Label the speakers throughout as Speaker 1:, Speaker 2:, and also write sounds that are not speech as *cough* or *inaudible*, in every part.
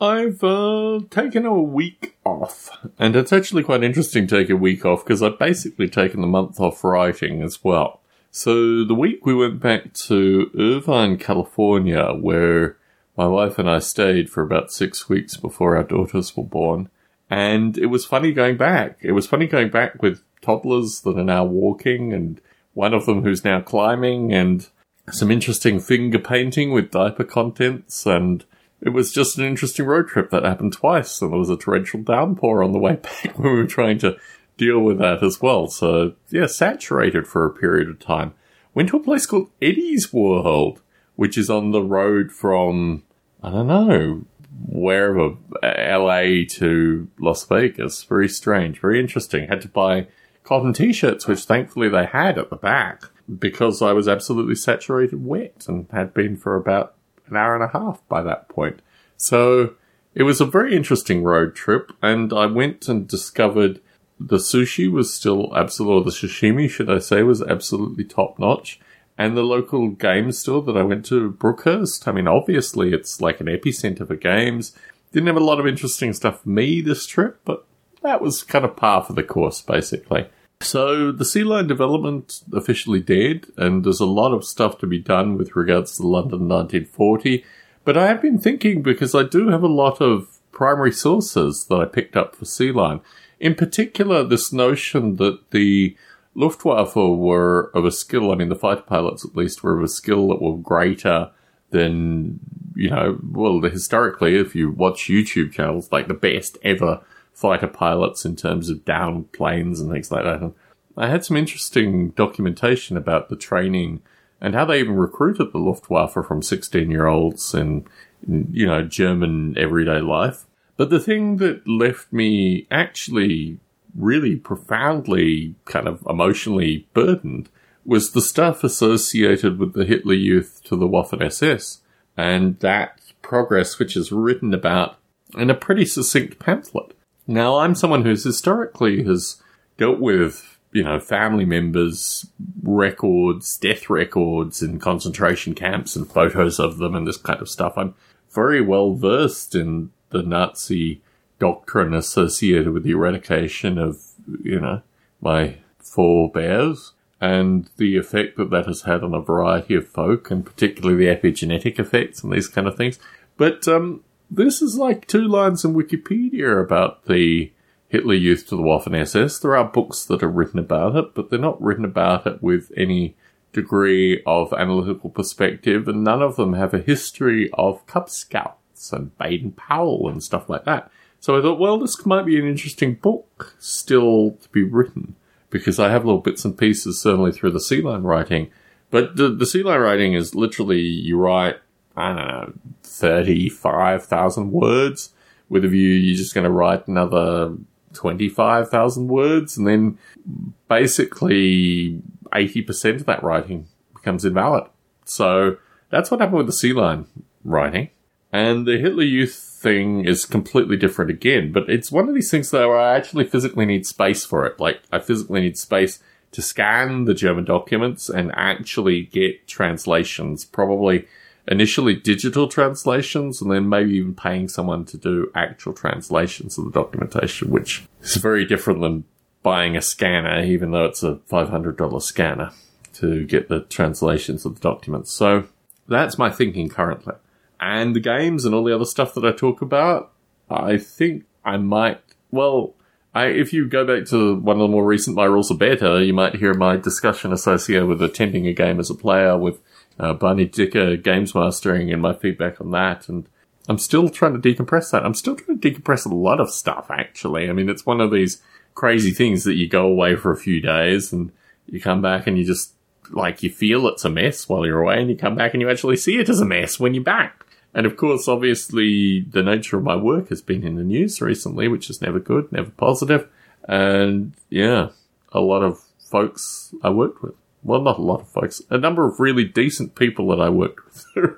Speaker 1: I've uh, taken a week off, and it's actually quite interesting to take a week off because I've basically taken the month off writing as well. So the week we went back to Irvine, California, where my wife and I stayed for about six weeks before our daughters were born. And it was funny going back. It was funny going back with toddlers that are now walking and one of them who's now climbing and some interesting finger painting with diaper contents and it was just an interesting road trip that happened twice, and there was a torrential downpour on the way *laughs* back when we were trying to deal with that as well. So, yeah, saturated for a period of time. Went to a place called Eddie's World, which is on the road from, I don't know, wherever, LA to Las Vegas. Very strange, very interesting. Had to buy cotton t shirts, which thankfully they had at the back because I was absolutely saturated wet and had been for about an hour and a half by that point. So it was a very interesting road trip, and I went and discovered the sushi was still absolute, the sashimi, should I say, was absolutely top notch. And the local game store that I went to, Brookhurst, I mean, obviously it's like an epicenter for games. Didn't have a lot of interesting stuff for me this trip, but that was kind of par for the course, basically. So the Sea Lion development officially dead, and there's a lot of stuff to be done with regards to London 1940. But I have been thinking because I do have a lot of primary sources that I picked up for Sea Lion. In particular, this notion that the Luftwaffe were of a skill, I mean, the fighter pilots at least were of a skill that were greater than, you know, well, historically, if you watch YouTube channels, like the best ever fighter pilots in terms of down planes and things like that. And I had some interesting documentation about the training and how they even recruited the Luftwaffe from 16 year olds and, you know, German everyday life. But the thing that left me actually really profoundly kind of emotionally burdened was the stuff associated with the Hitler Youth to the Waffen SS and that progress which is written about in a pretty succinct pamphlet. Now, I'm someone who's historically has dealt with, you know, family members' records, death records in concentration camps and photos of them and this kind of stuff. I'm very well versed in the Nazi doctrine associated with the eradication of, you know, my forebears and the effect that that has had on a variety of folk and particularly the epigenetic effects and these kind of things. But, um, this is like two lines in Wikipedia about the Hitler Youth to the Waffen SS. There are books that are written about it, but they're not written about it with any degree of analytical perspective, and none of them have a history of Cub Scouts and Baden Powell and stuff like that. So I thought, well, this might be an interesting book still to be written, because I have little bits and pieces, certainly through the Sea Lion writing. But the, the Sea Lion writing is literally, you write I don't know, 35,000 words with a view you're just going to write another 25,000 words and then basically 80% of that writing becomes invalid. So that's what happened with the Sea Lion writing. And the Hitler Youth thing is completely different again, but it's one of these things though where I actually physically need space for it. Like I physically need space to scan the German documents and actually get translations, probably initially digital translations and then maybe even paying someone to do actual translations of the documentation, which is very different than buying a scanner, even though it's a $500 scanner to get the translations of the documents. So that's my thinking currently. And the games and all the other stuff that I talk about, I think I might, well, I, if you go back to one of the more recent My Rules Are Better, you might hear my discussion associated with attending a game as a player with uh, Barney Dicker games mastering and my feedback on that. And I'm still trying to decompress that. I'm still trying to decompress a lot of stuff, actually. I mean, it's one of these crazy things that you go away for a few days and you come back and you just, like, you feel it's a mess while you're away and you come back and you actually see it as a mess when you're back. And of course, obviously, the nature of my work has been in the news recently, which is never good, never positive. And yeah, a lot of folks I worked with well, not a lot of folks, a number of really decent people that I worked with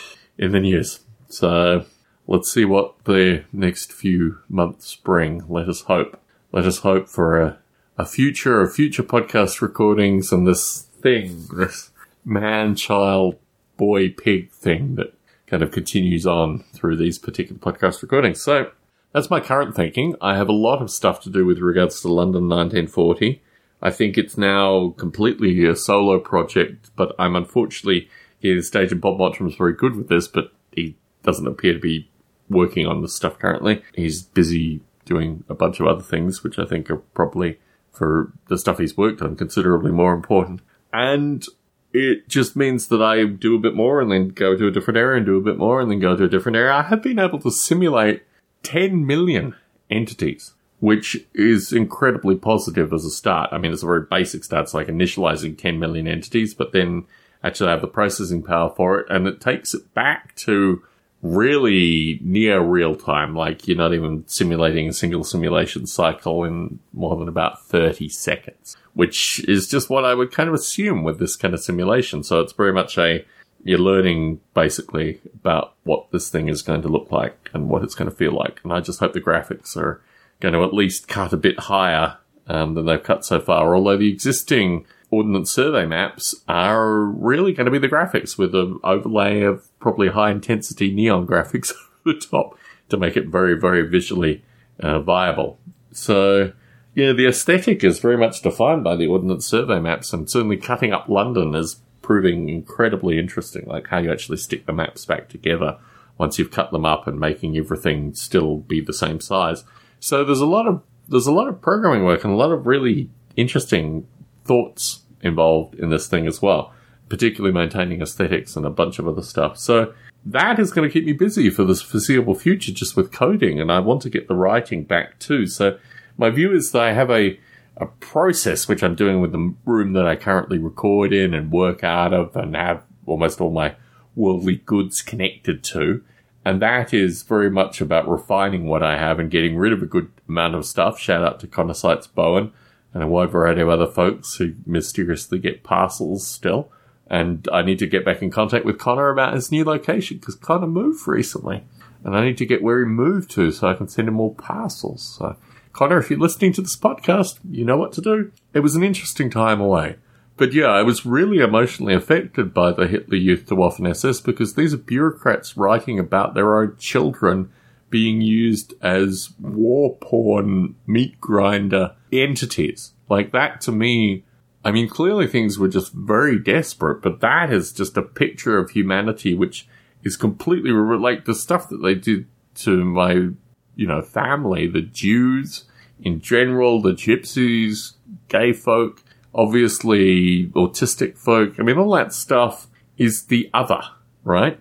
Speaker 1: *laughs* in the news. So let's see what the next few months bring. Let us hope. Let us hope for a, a future of future podcast recordings and this thing, *laughs* this man, child, boy, pig thing that kind of continues on through these particular podcast recordings. So that's my current thinking. I have a lot of stuff to do with regards to London 1940. I think it's now completely a solo project, but I'm unfortunately here stage and Bob Mottram is very good with this, but he doesn't appear to be working on this stuff currently. He's busy doing a bunch of other things, which I think are probably for the stuff he's worked on considerably more important. And it just means that I do a bit more and then go to a different area and do a bit more and then go to a different area. I have been able to simulate 10 million entities, which is incredibly positive as a start. I mean, it's a very basic start. It's like initializing 10 million entities, but then actually have the processing power for it. And it takes it back to really near real time. Like you're not even simulating a single simulation cycle in more than about 30 seconds, which is just what I would kind of assume with this kind of simulation. So it's very much a, you're learning basically about what this thing is going to look like and what it's going to feel like. And I just hope the graphics are going to at least cut a bit higher um, than they've cut so far. Although the existing Ordnance Survey maps are really going to be the graphics with an overlay of probably high intensity neon graphics *laughs* over the top to make it very, very visually uh, viable. So, yeah, the aesthetic is very much defined by the Ordnance Survey maps, and certainly cutting up London is proving incredibly interesting, like how you actually stick the maps back together once you've cut them up and making everything still be the same size. So there's a lot of there's a lot of programming work and a lot of really interesting thoughts involved in this thing as well, particularly maintaining aesthetics and a bunch of other stuff. So that is going to keep me busy for this foreseeable future just with coding, and I want to get the writing back too. So my view is that I have a a process which I'm doing with the room that I currently record in and work out of and have almost all my worldly goods connected to. And that is very much about refining what I have and getting rid of a good amount of stuff. Shout out to Connor Seitz Bowen and a wide variety of other folks who mysteriously get parcels still. And I need to get back in contact with Connor about his new location because Connor moved recently. And I need to get where he moved to so I can send him more parcels. So, Connor, if you're listening to this podcast, you know what to do. It was an interesting time away. But yeah, I was really emotionally affected by the Hitler Youth to Waffen SS because these are bureaucrats writing about their own children being used as war porn meat grinder entities. Like that to me, I mean, clearly things were just very desperate, but that is just a picture of humanity which is completely like the stuff that they did to my, you know, family, the Jews in general, the gypsies, gay folk, obviously autistic folk. I mean, all that stuff is the other, right?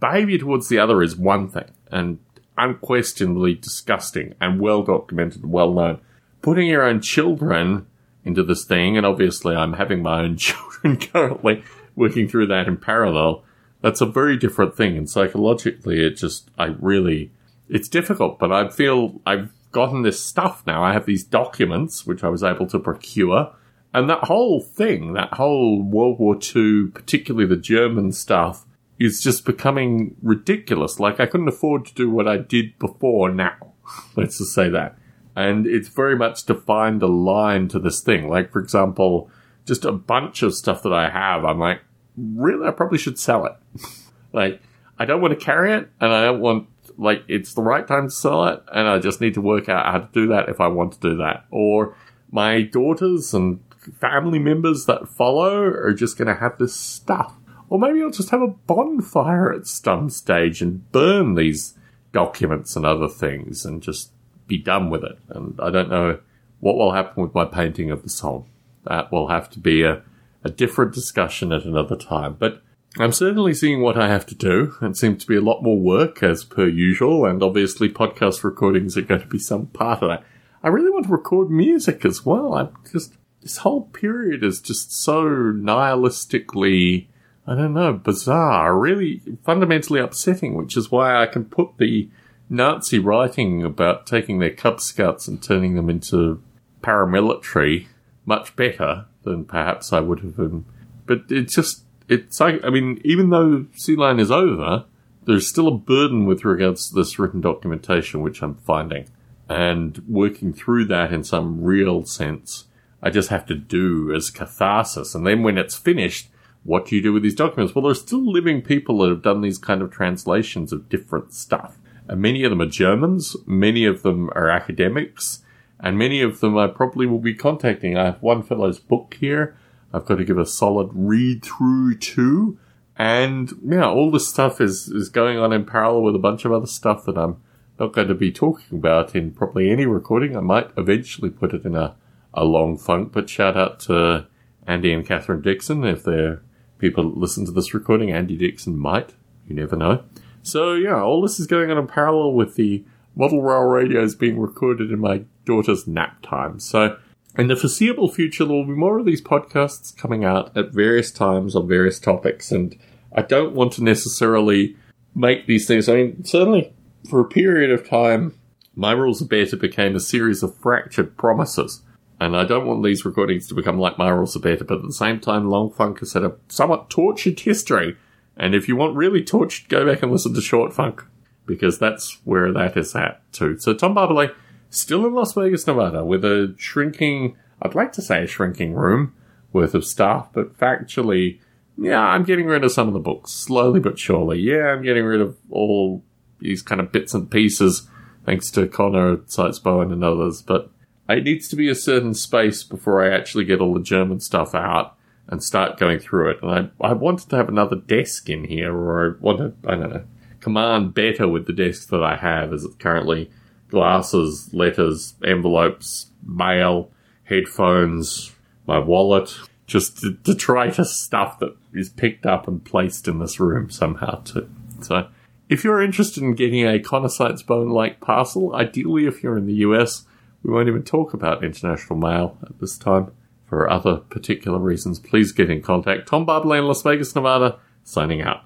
Speaker 1: Behavior towards the other is one thing and unquestionably disgusting and well documented, well known putting your own children into this thing, and obviously I'm having my own *laughs* children currently working through that in parallel. That's a very different thing, and psychologically, it just I really it's difficult. But I feel I've gotten this stuff now. I have these documents which I was able to procure, and that whole thing, that whole World War II, particularly the German stuff, is just becoming ridiculous. Like I couldn't afford to do what I did before now. *laughs* Let's just say that and it's very much defined a line to this thing. Like, for example, just a bunch of stuff that I have, I'm like, really, I probably should sell it. *laughs* like, I don't want to carry it, and I don't want, like, it's the right time to sell it, and I just need to work out how to do that if I want to do that. Or my daughters and family members that follow are just going to have this stuff. Or maybe I'll just have a bonfire at some stage and burn these documents and other things and just be done with it. And I don't know what will happen with my painting of the song. That will have to be a, a different discussion at another time. But I'm certainly seeing what I have to do. It seems to be a lot more work as per usual, and obviously podcast recordings are going to be some part of that. I really want to record music as well. I'm just this whole period is just so nihilistically, I don't know, bizarre, really fundamentally upsetting, which is why I can put the Nazi writing about taking their Cub Scouts and turning them into paramilitary much better than perhaps I would have been. But it's just, it's like, I mean, even though Sea Lion is over, there's still a burden with regards to this written documentation, which I'm finding. And working through that in some real sense, I just have to do as catharsis. And then when it's finished, what do you do with these documents? Well, there are still living people that have done these kind of translations of different stuff. And many of them are Germans, many of them are academics, and many of them I probably will be contacting. I have one fellow's book here I've got to give a solid read through to. And yeah, all this stuff is, is going on in parallel with a bunch of other stuff that I'm not going to be talking about in probably any recording. I might eventually put it in a, a long funk, but shout out to Andy and Catherine Dixon. If they're people that listen to this recording, Andy Dixon might. You never know. So yeah, all this is going on in parallel with the model rail radios being recorded in my daughter's nap time. So in the foreseeable future, there will be more of these podcasts coming out at various times on various topics, and I don't want to necessarily make these things. I mean, certainly for a period of time, My Rules Are Better became a series of fractured promises. And I don't want these recordings to become like My Rules Are Better, but at the same time, Long Funk has had a somewhat tortured history. And if you want really tortured, go back and listen to Short Funk, because that's where that is at too. So Tom Barbalet still in Las Vegas, Nevada, with a shrinking, I'd like to say a shrinking room worth of staff, but factually, yeah, I'm getting rid of some of the books, slowly but surely. Yeah, I'm getting rid of all these kind of bits and pieces, thanks to Connor, Sitesbowen, and others, but it needs to be a certain space before I actually get all the German stuff out and start going through it. And I, I wanted to have another desk in here, or I wanted, I don't know, command better with the desk that I have as it currently glasses, letters, envelopes, mail, headphones, my wallet, just detritus stuff that is picked up and placed in this room somehow too. So, if you're interested in getting a Connor Bone like parcel, ideally if you're in the US, we won't even talk about international mail at this time. For other particular reasons, please get in contact. Tom Barbalet in Las Vegas, Nevada, signing out.